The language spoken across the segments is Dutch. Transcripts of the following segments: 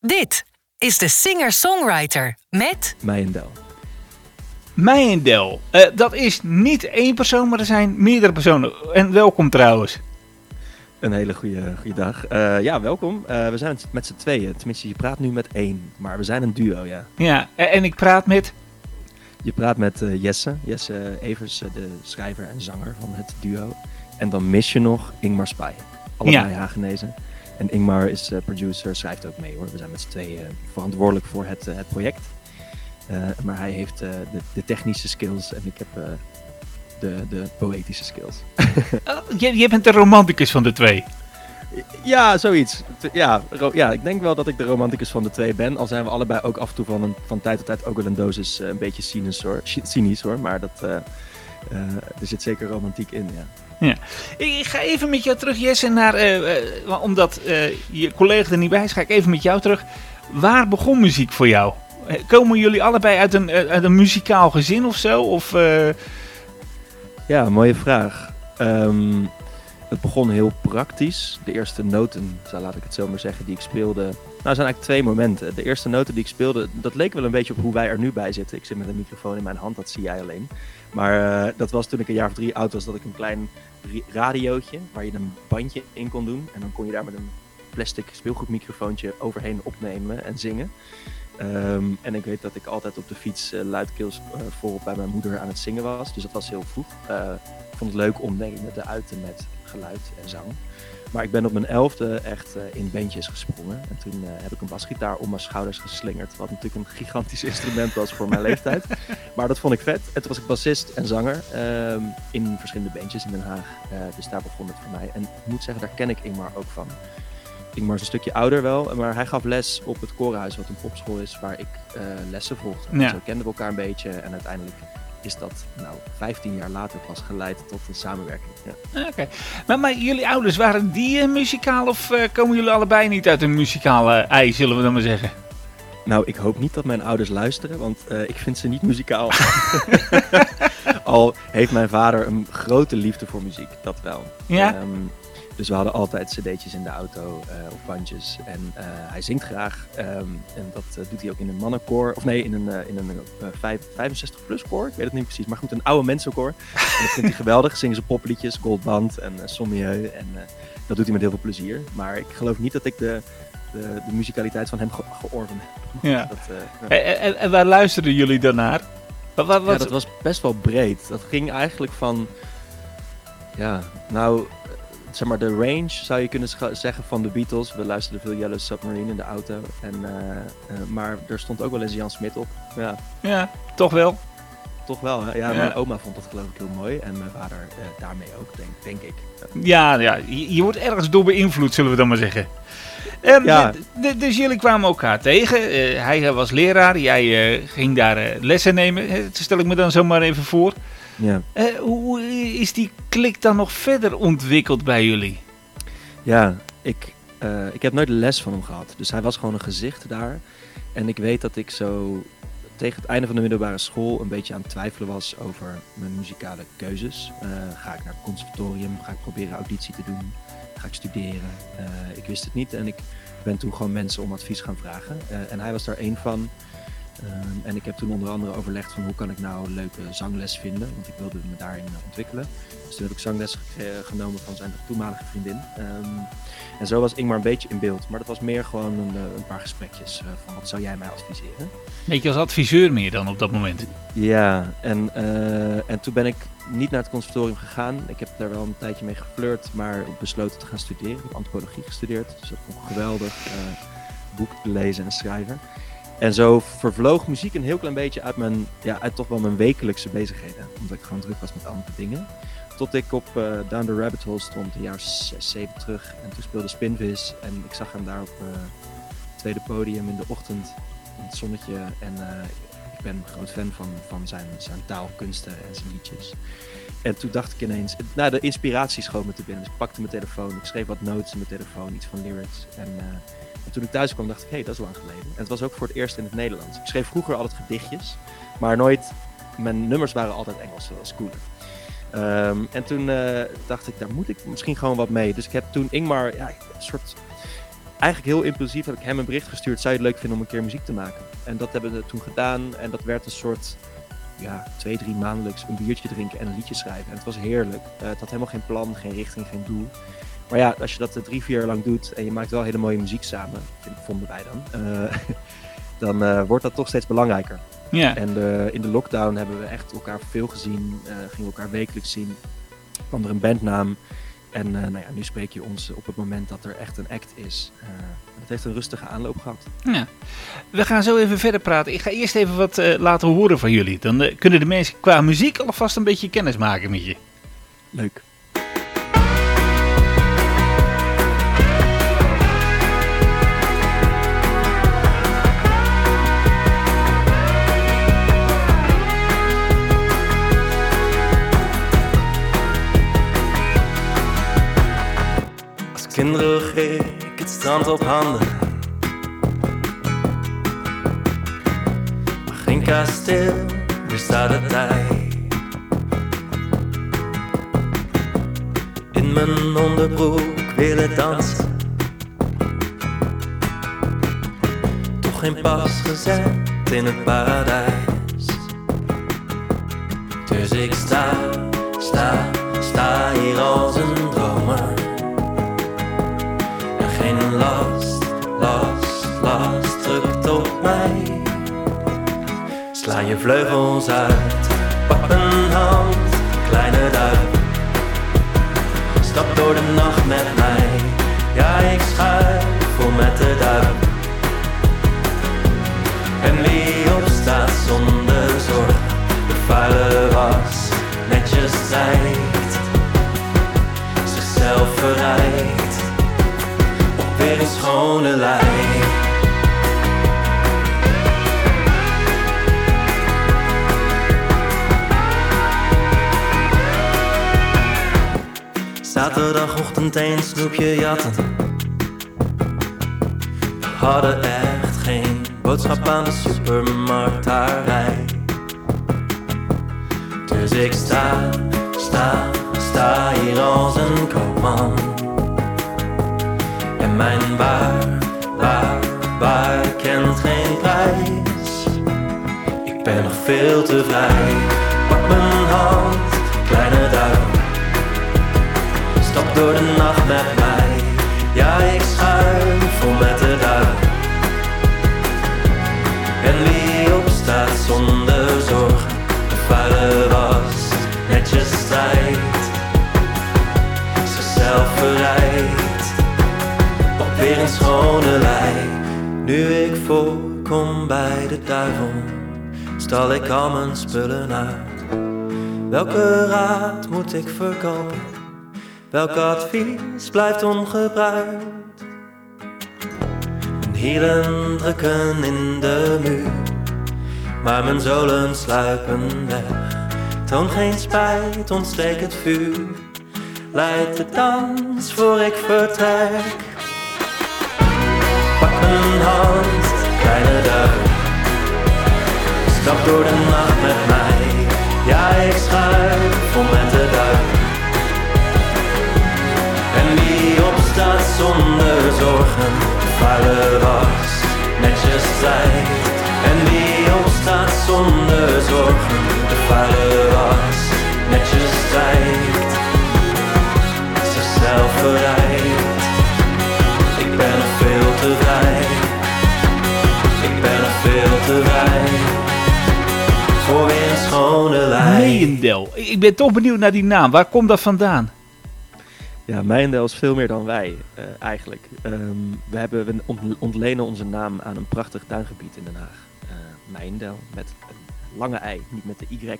Dit is de singer-songwriter met Meijendel. Meijendel. Eh, dat is niet één persoon, maar er zijn meerdere personen. En welkom trouwens. Een hele goede, goede dag. Eh, ja, welkom. Eh, we zijn met z'n tweeën. Tenminste, je praat nu met één. Maar we zijn een duo, ja. Ja, en en ik praat met... Je praat met eh, Jesse. Jesse Evers, de schrijver en zanger van het duo. En dan mis je nog Ingmar Spij. Allebei Ja. Hagenezen. En Ingmar is eh, producer, schrijft ook mee hoor. We zijn met z'n tweeën verantwoordelijk voor het, eh, het project. Eh, maar hij heeft de, de technische skills en ik heb de, de poëtische skills. Oh, je, je bent de romanticus van de twee. Ja, zoiets. Ja, ja, ik denk wel dat ik de romanticus van de twee ben. Al zijn we allebei ook af en toe van, een, van tijd tot tijd ook wel een dosis een beetje cynisch hoor. Cynisch, hoor. Maar dat, eh, er zit zeker romantiek in, ja. Ik, ik ga even met jou terug, Jesse, naar... eh, omdat je collega er niet bij is, ga ik even met jou terug. Waar begon muziek voor jou? Komen jullie allebei uit een, uit een muzikaal gezin of zo? Of, Ja, mooie vraag. Ehm, het begon heel praktisch. De eerste noten, laat ik het zo maar zeggen, die ik speelde. Nou, er zijn eigenlijk twee momenten. De eerste noten die ik speelde, dat leek wel een beetje op hoe wij er nu bij zitten. Ik zit met een microfoon in mijn hand, dat zie jij alleen. Maar eh, dat was toen ik een jaar of drie oud was, dat ik een klein radiootje, waar je een bandje in kon doen. En dan kon je daar met een plastic speelgoedmicrofoontje overheen opnemen en zingen. Ehm, en ik weet dat ik altijd op de fiets eh, luidkeels eh, voorop bij mijn moeder aan het zingen was. Dus dat was heel vroeg. Ik vond het leuk om denk ik, me te uiten met geluid en zang. Maar ik ben op mijn elfde echt eh, in bandjes gesprongen. En toen eh, heb ik een basgitaar om mijn schouders geslingerd. Wat natuurlijk een gigantisch instrument was voor mijn leeftijd. Maar dat vond ik vet. En toen was ik bassist en zanger ehm, in verschillende bandjes in Den Haag. Eh, dus daar begon het voor mij. En ik moet zeggen, daar ken ik Ingmar ook van. Ingmar is een stukje ouder wel, maar hij gaf les op het Korenhuis, wat een popschool is, waar ik eh, lessen volgde. Ja. Zo kenden we elkaar een beetje en uiteindelijk is dat nou 15 jaar later pas geleid tot een samenwerking. Ja. Oké. Maar, maar jullie ouders, waren die eh, muzikaal of eh, komen jullie allebei niet uit een muzikale ei, zullen we dan maar zeggen? Nou, ik hoop niet dat mijn ouders luisteren, want eh, ik vind ze niet muzikaal. Al heeft mijn vader een grote liefde voor muziek, dat wel. Ja? Ehm, dus we hadden altijd cd'tjes in de auto eh, of bandjes. En eh, hij zingt graag. ehm, en dat eh, doet hij ook in een mannenkoor. Of nee, in een, in een eh, vijf- 65-plus koor. Ik weet het niet precies. Maar goed, een oude mensenkoor. En dat vindt hij geweldig. Zingen ze popliedjes, Goldband en uh, Sommieu. En dat doet hij met heel veel plezier. Maar ik geloof niet dat ik de, de, de muzikaliteit van hem ge georven heb. Ja. Dat, eh, ja. En, en, en waar luisterden jullie dan naar? Wat, wat, Ja, wat- dat was best wel breed. Dat ging eigenlijk van, ja, nou, zeg maar de range zou je kunnen zeggen van de Beatles. We luisterden veel Yellow Submarine in de auto. En, eh, eh, maar er stond ook wel eens Jan Smit op. Ja, Ja, toch wel. toch wel. Hè? Ja, Ja. mijn oma vond dat geloof ik heel mooi. En mijn vader eh, daarmee ook, denk, denk ik. Ja, ja je, je wordt ergens door beïnvloed, zullen we dan maar zeggen. Ehm, Ja. dus jullie kwamen elkaar tegen. Hij was leraar, jij ging daar lessen nemen. Stel ik me dan zomaar even voor. Ja. Eh, hoe is die klik dan nog verder ontwikkeld bij jullie? Ja, ik, eh, ik heb nooit les van hem gehad. Dus hij was gewoon een gezicht daar. En ik weet dat ik zo tegen het einde van de middelbare school een beetje aan het twijfelen was over mijn muzikale keuzes. Eh, ga ik naar het conservatorium? Ga ik proberen auditie te doen? Ga ik studeren? Ik wist het niet en ik ben toen gewoon mensen om advies gaan vragen. En hij was daar één van. Ehm, en ik heb toen onder andere overlegd van hoe kan ik nou een leuke zangles vinden, want ik wilde me daarin eh, ontwikkelen. Dus toen heb ik zangles ge- genomen van zijn toenmalige vriendin. Ehm, en zo was Ingmar een beetje in beeld, maar dat was meer gewoon een, eh, een paar gesprekjes eh, van wat zou jij mij adviseren? Beetje als adviseur meer dan op dat moment. Ja, en, eh, en toen ben ik niet naar het conservatorium gegaan. Ik heb daar wel een tijdje mee geflirt, maar besloten te gaan studeren. Ik heb antropologie gestudeerd, dus dat vond ik geweldig. eh boek lezen en schrijven. En zo vervloog muziek een heel klein beetje uit mijn, ja, uit toch wel mijn wekelijkse bezigheden. Omdat ik gewoon druk was met andere dingen. Tot ik op eh, Down the Rabbit Hole stond, een jaar 6, 7 terug. En toen speelde Spinvis. En ik zag hem daar op eh, het tweede podium in de ochtend. In het zonnetje. En eh, ik ben een groot fan van, van zijn, zijn taalkunsten en zijn liedjes. En toen dacht ik ineens, nou de inspiratie schoot me te binnen. Dus ik pakte mijn telefoon, ik schreef wat notes in mijn telefoon, iets van lyrics. En, en toen ik thuis kwam dacht ik, hé, hey, dat is lang geleden. En het was ook voor het eerst in het Nederlands. Ik schreef vroeger altijd gedichtjes, maar nooit, mijn nummers waren altijd Engels, dat was cooler. Ehm, en toen eh, dacht ik, daar moet ik misschien gewoon wat mee. Dus ik heb toen Ingmar ja, een soort eigenlijk heel impulsief heb ik hem een bericht gestuurd. Zou je het leuk vinden om een keer muziek te maken? En dat hebben we toen gedaan. En dat werd een soort ja, twee, drie maandelijks een biertje drinken en een liedje schrijven. En het was heerlijk. Uh, het had helemaal geen plan, geen richting, geen doel. Maar ja, als je dat drie, vier jaar lang doet en je maakt wel hele mooie muziek samen, vonden wij dan, uh, dan uh, wordt dat toch steeds belangrijker. Ja. En de, in de lockdown hebben we echt elkaar veel gezien, gingen elkaar wekelijks zien. kwam er een bandnaam. En nou ja, nu spreek je ons op het moment dat er echt een act is. Het heeft een rustige aanloop gehad. Ja. We gaan zo even verder praten. Ik ga eerst even wat laten horen van jullie. Dan kunnen de mensen qua muziek alvast een beetje kennis maken met je. Leuk. Kinderen ging ik het strand op handen. Maar geen kasteel, weer staat de tijd. In mijn onderbroek willen dansen. Toch geen pas gezet in het paradijs. Dus ik sta, sta, sta hier als een last, last, last drukt op mij. Sla je vleugels uit, pak een hand, kleine duif. Stap door de nacht met mij, ja ik schuif vol met de duif. En wie opstaat zonder zorg, de vuile was netjes zijt, zichzelf verrijkt weer een schone lijn. Zaterdagochtend een snoepje jatten. We hadden echt geen boodschap aan de supermarkt rij. Dus ik sta, sta, sta hier als een koopman. Mijn baar, baar, baar kent geen prijs. Ik ben nog veel te vrij. Pak mijn hand, Nu ik voorkom bij de duivel, stal ik al mijn spullen uit. Welke raad moet ik verkopen? Welk advies blijft ongebruikt? Mijn hielen drukken in de muur, maar mijn zolen sluipen weg. Toon geen spijt, ontsteek het vuur. Leid de dans voor ik vertrek. Stap door de nacht met mij. Ja, ik schuif vol met de duim. En wie opstaat zonder zorgen, de vuile was netjes tijd. En wie opstaat zonder zorgen, de vuile lijn. Meendel. Ik ben toch benieuwd naar die naam. Waar komt dat vandaan? Ja, Meijendel is veel meer dan wij uh, eigenlijk. Um, we, hebben, we ontlenen onze naam aan een prachtig duingebied in Den Haag. Uh, Meijendel met een lange ei, niet met de Y.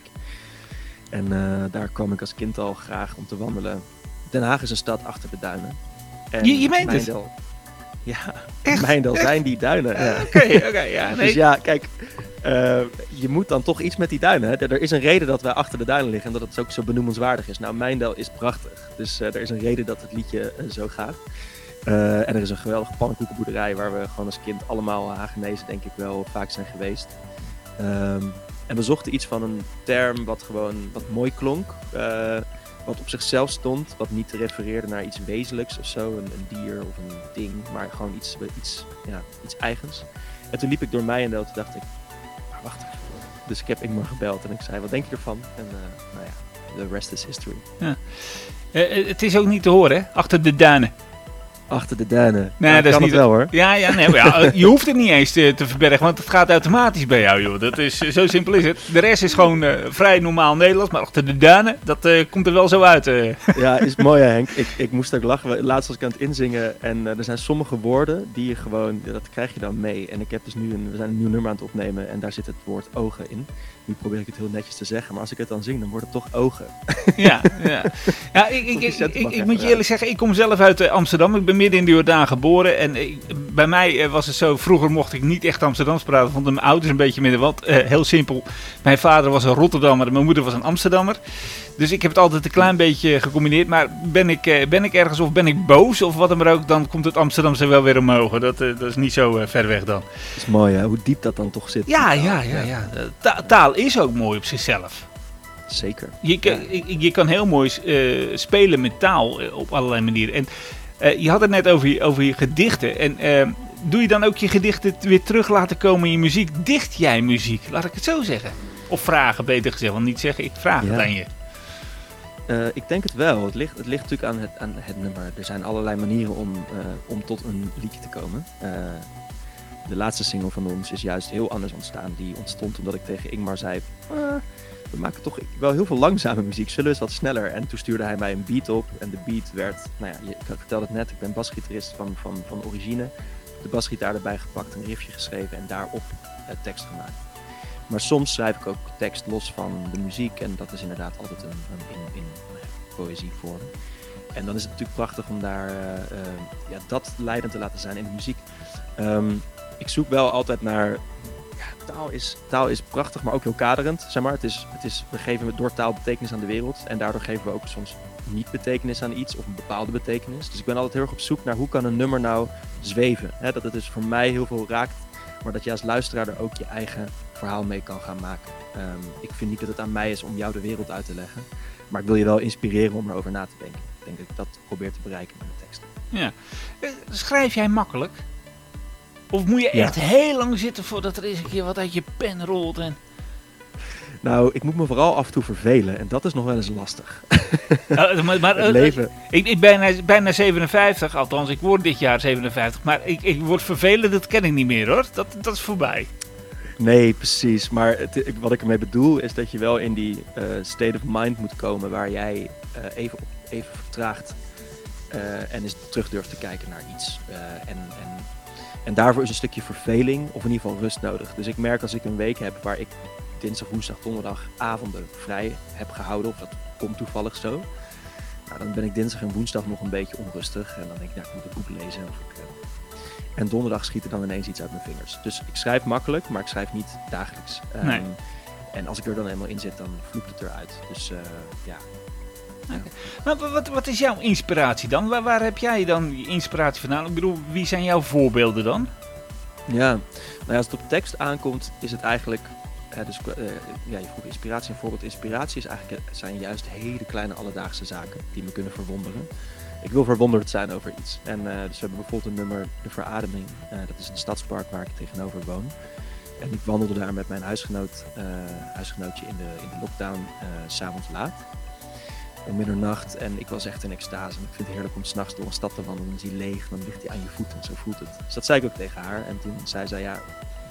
En uh, daar kwam ik als kind al graag om te wandelen. Den Haag is een stad achter de duinen. En je, je meent het? Ja, Echt? Meijndel Echt? zijn die duinen. Ja. Oké, okay, okay, ja. Nee. Dus ja, kijk, uh, je moet dan toch iets met die duinen. Hè? Er is een reden dat wij achter de duinen liggen en dat het ook zo benoemenswaardig is. Nou, Mijndel is prachtig. Dus uh, er is een reden dat het liedje uh, zo gaat. en er is een geweldige pannenkoekenboerderij waar we gewoon als kind allemaal Hagenezen denk ik wel vaak zijn geweest. Um, en we zochten iets van een term wat gewoon wat mooi klonk. wat op zichzelf stond, wat niet refereerde naar iets wezenlijks of zo, een, dier of een ding, maar gewoon iets, iets, ja, iets eigens. En toen liep ik door mij en dacht ik, Dus ik heb Ingmar gebeld en ik zei, wat denk je ervan? En uh, nou ja, the rest is history. Ja. Uh, het is ook niet te horen, hè? Achter de duinen. Achter de duinen. Nee, dat, is niet wel hoor. Ja, ja, nee, ja, je hoeft het niet eens te, te, verbergen, want het gaat automatisch bij jou, joh. Dat is, zo simpel is het. De rest is gewoon uh, vrij normaal Nederlands, maar achter de duinen, dat uh, komt er wel zo uit. Uh. Ja, is mooi hè, Henk. Ik, ik moest ook lachen. Laatst was ik aan het inzingen en er zijn sommige woorden die je gewoon, dat krijg je dan mee. En ik heb dus nu een, we zijn een nieuw nummer aan het opnemen en daar zit het woord ogen in. Nu probeer ik het heel netjes te zeggen, maar als ik het dan zing, dan wordt het toch ogen. Ja, ja. ja ik, ik, ik, ik, moet je eerlijk zeggen, ik kom zelf uit Amsterdam. Ik ben midden in de Jordaan geboren. En bij mij was het zo, vroeger mocht ik niet echt Amsterdams praten. Vond mijn ouders een beetje minder wat. heel simpel, mijn vader was een Rotterdammer en mijn moeder was een Amsterdammer. Dus ik heb het altijd een klein beetje gecombineerd. Maar ben ik, ben ik ergens of ben ik boos of wat dan ook, dan komt het Amsterdamse wel weer omhoog. Dat, dat is niet zo ver weg dan. Dat is mooi hè, hoe diep dat dan toch zit. Ja, ja, ja. ja. taal is ook mooi op zichzelf. Zeker. Je, kan, je kan heel mooi uh, spelen met taal uh, op allerlei manieren. En uh, je had het net over je, over je gedichten. En doe je dan ook je gedichten weer terug laten komen in je muziek? Dicht jij muziek? Laat ik het zo zeggen. Of vragen, beter gezegd. Want niet zeggen, ik vraag ja. het aan je. Ik denk het wel. Het ligt, het ligt natuurlijk aan het, aan het nummer. Er zijn allerlei manieren om, om tot een liedje te komen de laatste single van ons is juist heel anders ontstaan. Die ontstond omdat ik tegen Ingmar zei: We maken toch wel heel veel langzame muziek, zullen we eens wat sneller? En toen stuurde hij mij een beat op. En de beat werd, nou ja, ik vertelde het net, ik ben basgitarist van, van, van origine. De basgitaar erbij gepakt, een riffje geschreven en daarop tekst gemaakt. Maar soms schrijf ik ook tekst los van de muziek. En dat is inderdaad altijd een, een poëzievorm. En dan is het natuurlijk prachtig om daar uh, uh, ja, dat leidend te laten zijn in de muziek. Um, ik zoek wel altijd naar. Ja, taal, is, taal is prachtig, maar ook heel kaderend. Zeg maar. het is, het is, we geven door taal betekenis aan de wereld. En daardoor geven we ook soms niet betekenis aan iets of een bepaalde betekenis. Dus ik ben altijd heel erg op zoek naar hoe kan een nummer nou zweven. Dat het dus voor mij heel veel raakt, maar dat je als luisteraar er ook je eigen verhaal mee kan gaan maken. Um, ik vind niet dat het aan mij is om jou de wereld uit te leggen. Maar ik wil je wel inspireren om erover na te denken. Ik denk dat ik dat probeer te bereiken met mijn teksten. Ja. Eh, schrijf jij makkelijk? Of moet je echt heel lang zitten voordat er eens een keer wat uit je pen rolt? En... Nou, ik moet me vooral af en toe vervelen en dat is nog wel eens lastig. Maar, maar uh, leven. Ik, ik ben bijna 57, althans ik word dit jaar 57, maar ik, ik word vervelen, dat ken ik niet meer hoor. Dat, dat is voorbij. Nee, precies. Maar het, wat ik ermee bedoel is dat je wel in die uh, state of mind moet komen waar jij even, even vertraagt en eens terug durft te kijken naar iets. en, en en daarvoor is een stukje verveling of in ieder geval rust nodig. Dus ik merk als ik een week heb waar ik dinsdag, woensdag, donderdag avonden vrij heb gehouden, of dat komt toevallig zo. Nou, dan ben ik dinsdag en woensdag nog een beetje onrustig. En dan denk ik, nou, ik moet een boek lezen. Of ik. En donderdag schiet er dan ineens iets uit mijn vingers. Dus ik schrijf makkelijk, maar ik schrijf niet dagelijks. Um, nee. En als ik er dan eenmaal in zit, dan vloekt het eruit. Dus uh, ja, maar wat, wat is jouw inspiratie dan? Waar, waar heb jij dan je inspiratie vandaan? Ik bedoel, wie zijn jouw voorbeelden dan? Ja, nou ja, als het op tekst aankomt, is het eigenlijk. dus, uh, ja, je vroeg inspiratie en voorbeeld. Inspiratie is eigenlijk, zijn juist hele kleine alledaagse zaken die me kunnen verwonderen. Ik wil verwonderd zijn over iets. En uh, dus we hebben bijvoorbeeld een nummer, De Verademing. Uh, dat is een stadspark waar ik tegenover woon. En ik wandelde daar met mijn huisgenoot, huisgenootje in de, in de lockdown, s'avonds laat om middernacht. En ik was echt in extase. Ik vind het heerlijk om s'nachts door een stad te wandelen. Dan is hij leeg, dan ligt hij aan je voeten. Zo voelt het. Dus dat zei ik ook tegen haar. En toen zei zij, ja,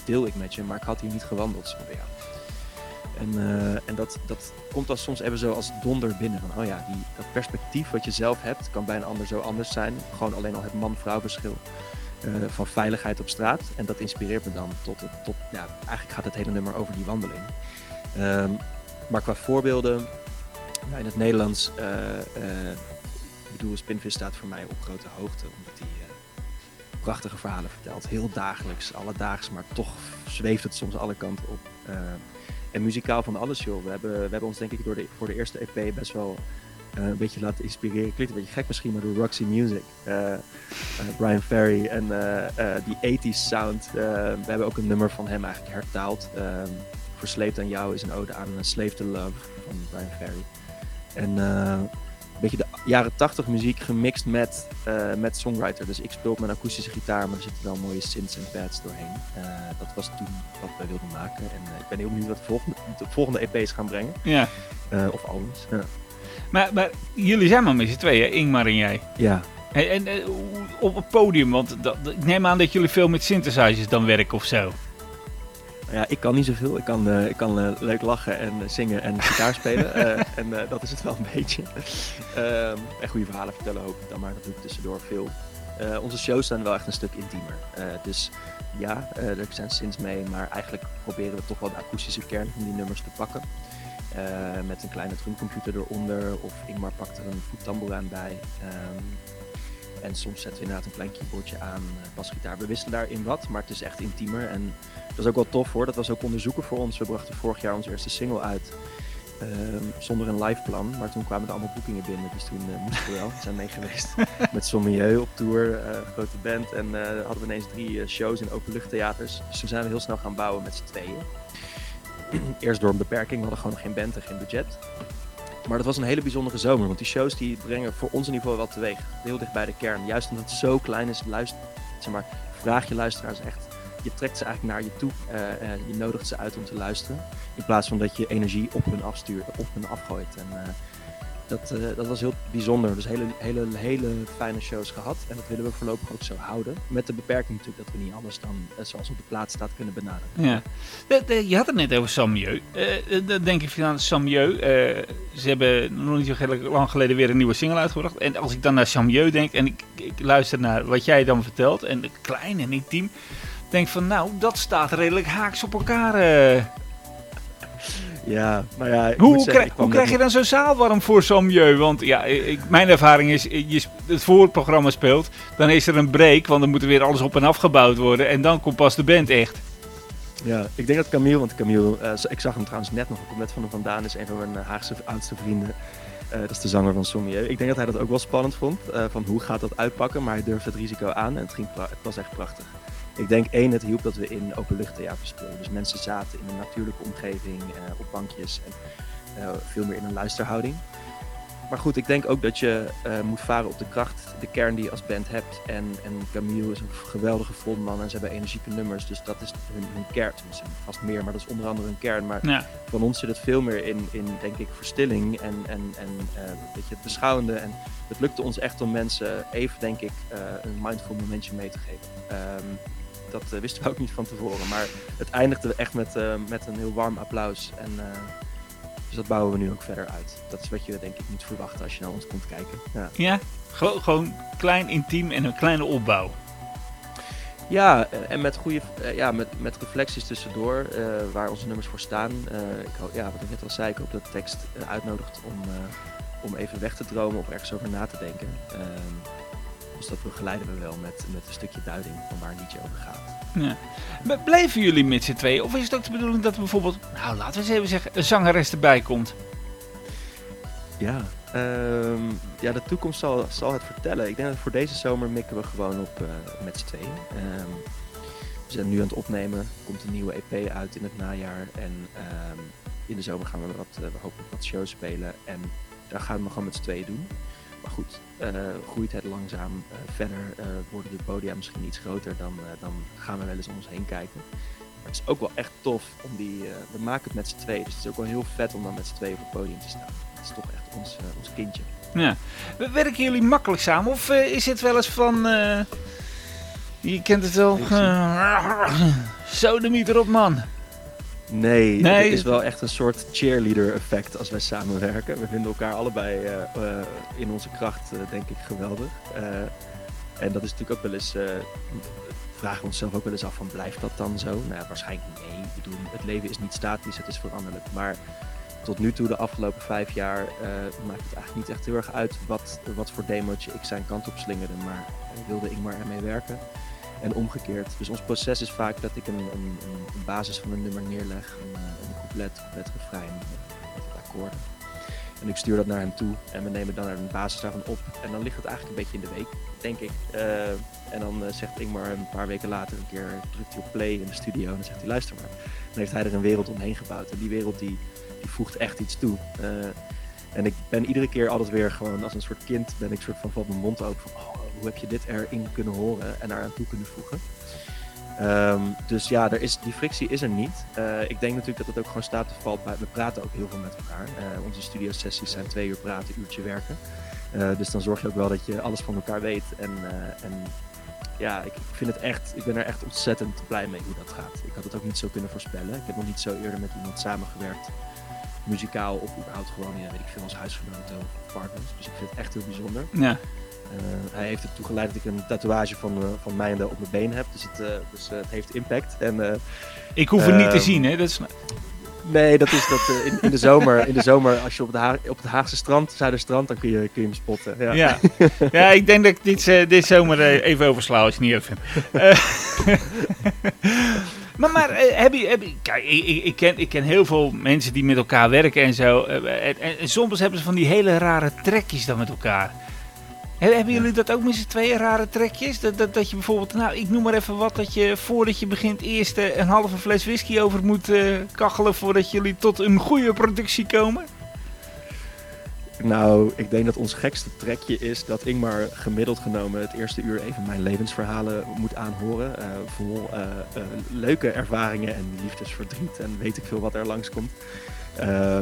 deel ik met je, maar ik had hier niet gewandeld. Zo, ja. En, uh, en dat, dat komt dan soms even zo als donder binnen. Van, oh ja, die, dat perspectief wat je zelf hebt, kan bij een ander zo anders zijn. Gewoon alleen al het man-vrouw verschil. Uh, van veiligheid op straat. En dat inspireert me dan tot, tot ja, eigenlijk gaat het hele nummer over die wandeling. Um, maar qua voorbeelden, in het Nederlands, uh, ik bedoel, Spinvis staat voor mij op grote hoogte, omdat hij prachtige verhalen vertelt. Heel dagelijks, alledaags, maar toch zweeft het soms alle kanten op. en muzikaal van alles, joh. We hebben, we hebben ons denk ik door de, voor de eerste EP best wel een beetje laten inspireren. Klinkt een beetje gek misschien, maar door Roxy Music. Brian Ferry en die 80s sound. we hebben ook een nummer van hem eigenlijk hertaald. Versleept aan jou is een ode aan Slave to Love van Brian Ferry. En beetje de jaren 80 muziek gemixt met, eh, met songwriter. Dus ik speel op mijn akoestische gitaar, maar er zitten wel mooie synths en pads doorheen. Eh, dat was toen wat wij wilden maken. En eh, ik ben heel benieuwd wat de volgende, de volgende EP's gaan brengen. Ja. Of albums. Ja. Maar, maar jullie zijn maar met z'n tweeën, Ingmar en jij. ja. En, en op het podium, want dat, ik neem aan dat jullie veel met synthesizers dan werken of zo. Ja, ik kan niet zoveel. Ik kan, eh, ik kan eh, leuk lachen en eh, zingen en gitaar spelen. En dat is het wel een beetje. Ehm, en goede verhalen vertellen hoop ik dan, maar dat doe ik tussendoor veel. Onze shows zijn wel echt een stuk intiemer. Dus ja, er zijn synths mee, maar eigenlijk proberen we toch wel de akoestische kern van die nummers te pakken. Met een kleine drumcomputer eronder, of Ingmar pakt er een voettamboeraan bij. Ehm, en soms zetten we inderdaad een klein keyboardje aan, eh, basgitaar. We wisselen daarin wat, maar het is echt intiemer. En dat is ook wel tof hoor. Dat was ook onderzoeken voor ons. We brachten vorig jaar onze eerste single uit. ehm, zonder een live plan. Maar toen kwamen er allemaal boekingen binnen. Dus toen eh, moesten we wel. We zijn mee geweest. Met Sommieu op tour. eh, grote band. En hadden we ineens drie shows in openluchttheaters. Dus toen zijn we heel snel gaan bouwen met z'n tweeën. Eerst door een beperking. We hadden gewoon nog geen band en geen budget. Maar dat was een hele bijzondere zomer. Want die shows die brengen voor ons niveau wel teweeg. Heel dicht bij de kern. Juist omdat het zo klein is. Luister, zeg maar, vraag je luisteraars echt je trekt ze eigenlijk naar je toe. eh, je nodigt ze uit om te luisteren. In plaats van dat je energie op hun afstuurt, op hun afgooit. En eh, dat, eh, dat was heel bijzonder. Dus hele, hele, hele fijne shows gehad. En dat willen we voorlopig ook zo houden. Met de beperking natuurlijk dat we niet alles dan, eh, zoals op de plaat staat, kunnen benaderen. Ja. De- de- je had het net over Samieu. Eh dan denk ik van Samieu. ze hebben nog niet zo heel lang geleden weer een nieuwe single uitgebracht. En als ik dan naar Samieu denk en ik, ik luister naar wat jij dan vertelt. En klein en intiem. Denk van nou, dat staat redelijk haaks op elkaar. Ja, maar ja, Hoe, zeggen, krijg, hoe krijg je dan zo'n zaal warm voor Samieu? Want ja, ik, mijn ervaring is, je, het voorprogramma speelt. Dan is er een break, want dan moet er weer alles op en afgebouwd worden. En dan komt pas de band echt. Ja, ik denk dat Camille, want Camille, eh, ik zag hem trouwens net nog, net van hem vandaan, is een van mijn eh, Haagse oudste vrienden. Eh, dat is de zanger van Sommieu. Ik denk dat hij dat ook wel spannend vond, van hoe gaat dat uitpakken, maar hij durfde het risico aan en het, ging het was echt prachtig. Ik denk één, het hielp dat we in openluchttheater speelden. Dus mensen zaten in een natuurlijke omgeving, eh, op bankjes en eh, veel meer in een luisterhouding. Maar goed, ik denk ook dat je eh, moet varen op de kracht, de kern die je als band hebt. En, en Camille is een geweldige frontman en ze hebben energieke nummers. Dus dat is hun, hun kern. Tenminste, vast meer, maar dat is onder andere hun kern. Maar Ja. van ons zit het veel meer in, in denk ik, verstilling en, en, en weet je, het beschouwende. En het lukte ons echt om mensen even, denk ik, een mindful momentje mee te geven. Ehm, dat eh, wisten we ook niet van tevoren. Maar het eindigde echt met, eh, met een heel warm applaus. En, eh, dus dat bouwen we nu ook verder uit. Dat is wat je denk ik moet verwachten als je naar ons komt kijken. Ja. Ja, Gewo- gewoon klein, intiem en een kleine opbouw. Ja, en met goede, ja, met, met reflecties tussendoor, waar onze nummers voor staan. Ik hoop, ja, wat ik net al zei, ik hoop dat de tekst uitnodigt om, om even weg te dromen of ergens over na te denken. Dus dat begeleiden we wel met, met een stukje duiding van waar een liedje over gaat. Ja. Blijven jullie met z'n tweeën? Of is het ook de bedoeling dat er bijvoorbeeld, nou laten we eens even zeggen, een zangeres erbij komt? Ja, ehm, ja de toekomst zal, zal het vertellen. Ik denk dat voor deze zomer mikken we gewoon op eh, met z'n tweeën. Ehm, we zijn nu aan het opnemen. Er komt een nieuwe EP uit in het najaar. En ehm, in de zomer gaan we wat, eh, we hopen wat shows spelen. En daar gaan we gewoon met z'n tweeën doen. Maar goed, eh, groeit het langzaam eh, verder. eh, worden de podia misschien iets groter. Dan, dan gaan we wel eens om ons heen kijken. Maar het is ook wel echt tof om die... we maken het met z'n tweeën. Dus het is ook wel heel vet om dan met z'n tweeën op het podium te staan. Het is toch echt ons, ons kindje. Ja. Werken jullie makkelijk samen? Of is het wel eens van, je kent het wel, uh, zo de mieter op man. Nee, Nee. het is wel echt een soort cheerleader effect als wij samenwerken. We vinden elkaar allebei eh, eh, in onze kracht, eh, denk ik, geweldig. En dat is natuurlijk ook wel eens, eh, vragen we onszelf ook wel eens af van blijft dat dan zo? Nou ja, waarschijnlijk nee. Ik bedoel, het leven is niet statisch, het is veranderlijk. Maar tot nu toe, de afgelopen vijf jaar, maakt het eigenlijk niet echt heel erg uit wat, wat voor demootje ik zijn kant op slingerde. Maar wilde ik maar ermee werken. En omgekeerd. Dus ons proces is vaak dat ik een, een, een, basis van een nummer neerleg. Een, eh, een couplet, couplet, refrein eh, met akkoorden. En ik stuur dat naar hem toe en we nemen dan een basis daarvan op. En dan ligt het eigenlijk een beetje in de week, denk ik. Eh, en dan eh, zegt Ingmar een paar weken later een keer, drukt hij op play in de studio en dan zegt hij luister maar. Dan heeft hij er een wereld omheen gebouwd en die wereld die, voegt echt iets toe. Eh, En ik ben iedere keer altijd weer gewoon als een soort kind, ben ik soort van van mijn mond open van, oh, hoe heb je dit erin kunnen horen en eraan toe kunnen voegen. Ehm, dus ja, er is, die frictie is er niet. Eh, ik denk natuurlijk dat het ook gewoon staat of valt bij. We praten ook heel veel met elkaar. Uh, onze studiosessies zijn twee uur praten, uurtje werken. Uh, dus dan zorg je ook wel dat je alles van elkaar weet. En, en ja, ik, vind het echt, ik ben er echt ontzettend blij mee hoe dat gaat. Ik had het ook niet zo kunnen voorspellen. Ik heb nog niet zo eerder met iemand samengewerkt, muzikaal of überhaupt gewoon, ja, ik veel, als huisgenoten of partners. Dus ik vind het echt heel bijzonder. Ja. Uh, hij heeft ertoe geleid dat ik een tatoeage van, uh, van mij op mijn been heb. Dus het, uh, dus, het heeft impact. En, ik hoef het niet te ehm, zien, hè? Dat is... Nee, dat is dat in, in, de zomer. In de zomer, als je op, de op het Haagse strand, Zuiderstrand, dan kun je, kun je hem spotten. Ja, ja. ja ik denk dat ik dit, dit zomer even oversla als je het niet erg vindt. Maar, maar heb je, heb je, kijk, ik, ik, ken, ik ken heel veel mensen die met elkaar werken en zo. En, en, en soms hebben ze van die hele rare trekjes dan met elkaar. Hebben jullie dat ook met z'n tweeën rare trekjes? Dat, dat, dat je bijvoorbeeld, nou ik noem maar even wat, dat je voordat je begint eerst uh, een halve fles whisky over moet uh, kachelen voordat jullie tot een goede productie komen? Nou, ik denk dat ons gekste trekje is dat Ingmar gemiddeld genomen het eerste uur even mijn levensverhalen moet aanhoren. Uh, vol leuke ervaringen en liefdesverdriet en weet ik veel wat er langskomt.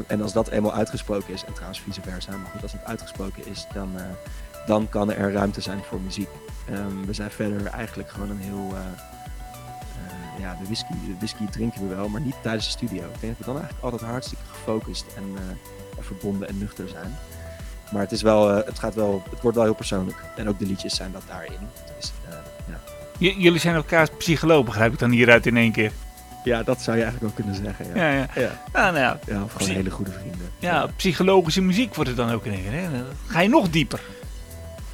en als dat eenmaal uitgesproken is, en trouwens vice versa, maar goed, als het uitgesproken is, dan dan kan er ruimte zijn voor muziek. Um, we zijn verder eigenlijk gewoon een heel. Uh, uh, ja, de whisky, de whisky drinken we wel, maar niet tijdens de studio. Ik denk dat we dan eigenlijk altijd hartstikke gefocust en uh, verbonden en nuchter zijn. Maar het, is wel, het, gaat wel, het wordt wel heel persoonlijk. En ook de liedjes zijn dat daarin. Dus, ja. jullie zijn elkaar psycholoog, begrijp ik dan hieruit in één keer? Ja, dat zou je eigenlijk ook kunnen zeggen. Ja, ja. ja. ja. Ah, nou ja. ja of gewoon hele goede vrienden. Ja, psychologische muziek wordt het dan ook in één keer. Dan ga je nog dieper.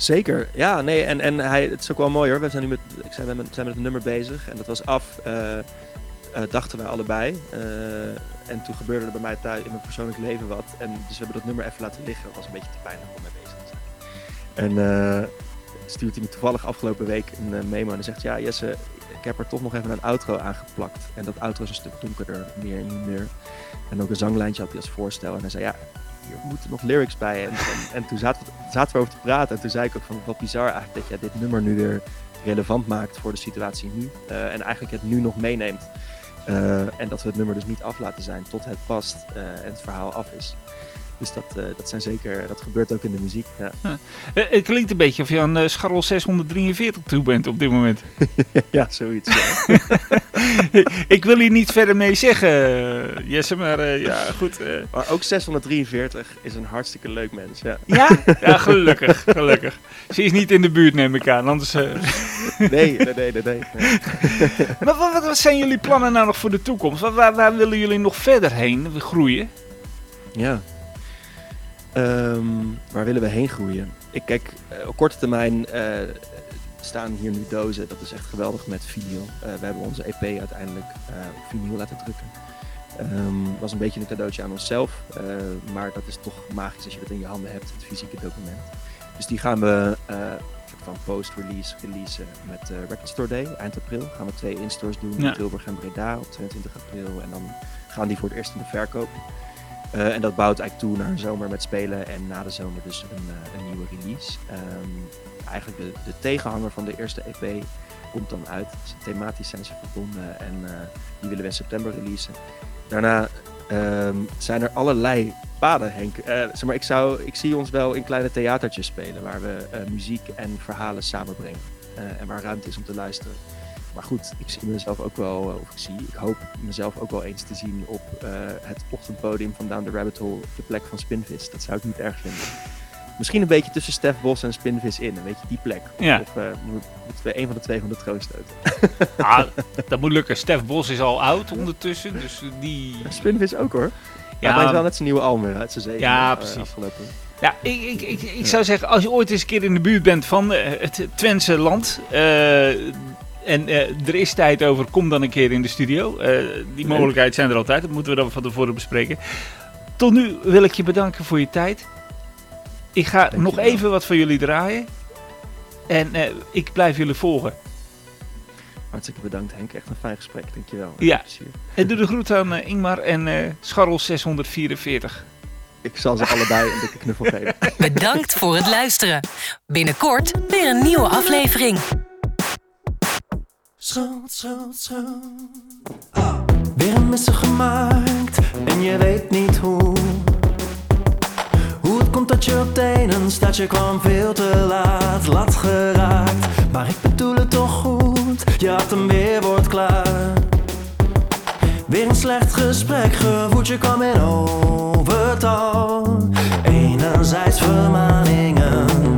Zeker, ja, nee, en, en hij, het is ook wel mooi hoor. We zijn nu met, ik zijn, met, zijn met het nummer bezig en dat was af, uh, uh, dachten wij allebei. Uh, en toen gebeurde er bij mij thuis in mijn persoonlijk leven wat. En dus we hebben dat nummer even laten liggen. Dat was een beetje te pijnlijk om mee bezig te zijn. En stuurt hij me toevallig afgelopen week een memo en zegt: Ja, Jesse, ik heb er toch nog even een outro aangeplakt. En dat outro is een stuk donkerder, meer en meer. En ook een zanglijntje had hij als voorstel. En hij zei: Ja, hier moeten nog lyrics bij. En, en, en toen zaten we, zaten we over te praten. En toen zei ik ook van wat bizar eigenlijk dat jij dit nummer nu weer relevant maakt voor de situatie nu. Uh, en eigenlijk het nu nog meeneemt. Uh, en dat we het nummer dus niet af laten zijn tot het past uh, en het verhaal af is. Dus dat, uh, dat, zijn zeker, dat gebeurt ook in de muziek. Ja. Uh, het klinkt een beetje of je aan uh, scharrel 643 toe bent op dit moment. ja, zoiets. Ja. ik wil hier niet verder mee zeggen, Jesse, maar ja, goed. Maar ook 643 is een hartstikke leuk mens. Ja, ja? ja gelukkig, gelukkig. Ze is niet in de buurt, neem ik aan, anders... nee, nee, nee, nee. nee. maar wat, wat, zijn jullie plannen nou nog voor de toekomst? Waar, waar, waar willen jullie nog verder heen groeien? Ja, Um, waar willen we heen groeien? Ik kijk, uh, op korte termijn uh, staan hier nu dozen. Dat is echt geweldig met vinyl. Uh, we hebben onze EP uiteindelijk op vinyl laten drukken. Um, was een beetje een cadeautje aan onszelf. maar dat is toch magisch als je het in je handen hebt, het fysieke document. Dus die gaan we van post-release releasen met uh, Record Store Day eind april. Gaan we twee instores doen ja. in Tilburg en Breda op 22 april. En dan gaan die voor het eerst in de verkoop. Uh, en dat bouwt eigenlijk toe naar een zomer met spelen en na de zomer dus een, uh, een nieuwe release. Um, eigenlijk de, de, tegenhanger van de eerste EP komt dan uit. Thematisch zijn ze verbonden en uh, die willen we in september releasen. Daarna um, zijn er allerlei paden, Henk. zeg maar, ik, zou, ik zie ons wel in kleine theatertjes spelen waar we muziek en verhalen samenbrengen. en waar ruimte is om te luisteren. Maar goed, ik zie mezelf ook wel, of ik zie, ik hoop mezelf ook wel eens te zien op uh, het ochtendpodium van Down the Rabbit Hole, de plek van Spinvis. Dat zou ik niet erg vinden. Misschien een beetje tussen Stef Bos en Spinvis in, een beetje die plek. Ja. Of uh, moeten we een van de twee van de troon stoten? Ah, dat moet lukken. Stef Bos is al oud ondertussen, dus die... Spinvis ook hoor. Ja, hij is wel net zijn nieuwe album uit zijn zeven ja, precies. Afgelopen. Ja, ik, ik, ik, ik, zou zeggen, als je ooit eens een keer in de buurt bent van het Twentse land, uh, en uh, er is tijd over, kom dan een keer in de studio. Uh, die mogelijkheid zijn er altijd, dat moeten we dan van tevoren bespreken. Tot nu wil ik je bedanken voor je tijd. Ik ga Dank nog even wat van jullie draaien. En uh, ik blijf jullie volgen. Hartstikke bedankt Henk, echt een fijn gesprek, dankjewel. Ja, en doe de groet aan Ingmar en Scharrel 644. Ik zal ze allebei een dikke knuffel geven. Bedankt voor het luisteren. Binnenkort weer een nieuwe aflevering. Schuld, schuld, schuld. Weer een misser gemaakt en je weet niet hoe. Hoe het komt dat je op tenen staat, je kwam veel te laat, lat geraakt. Maar ik bedoel het toch goed, je had hem weer wordt klaar. Weer een slecht gesprek gevoerd, je kwam in overtal. Enerzijds vermaningen.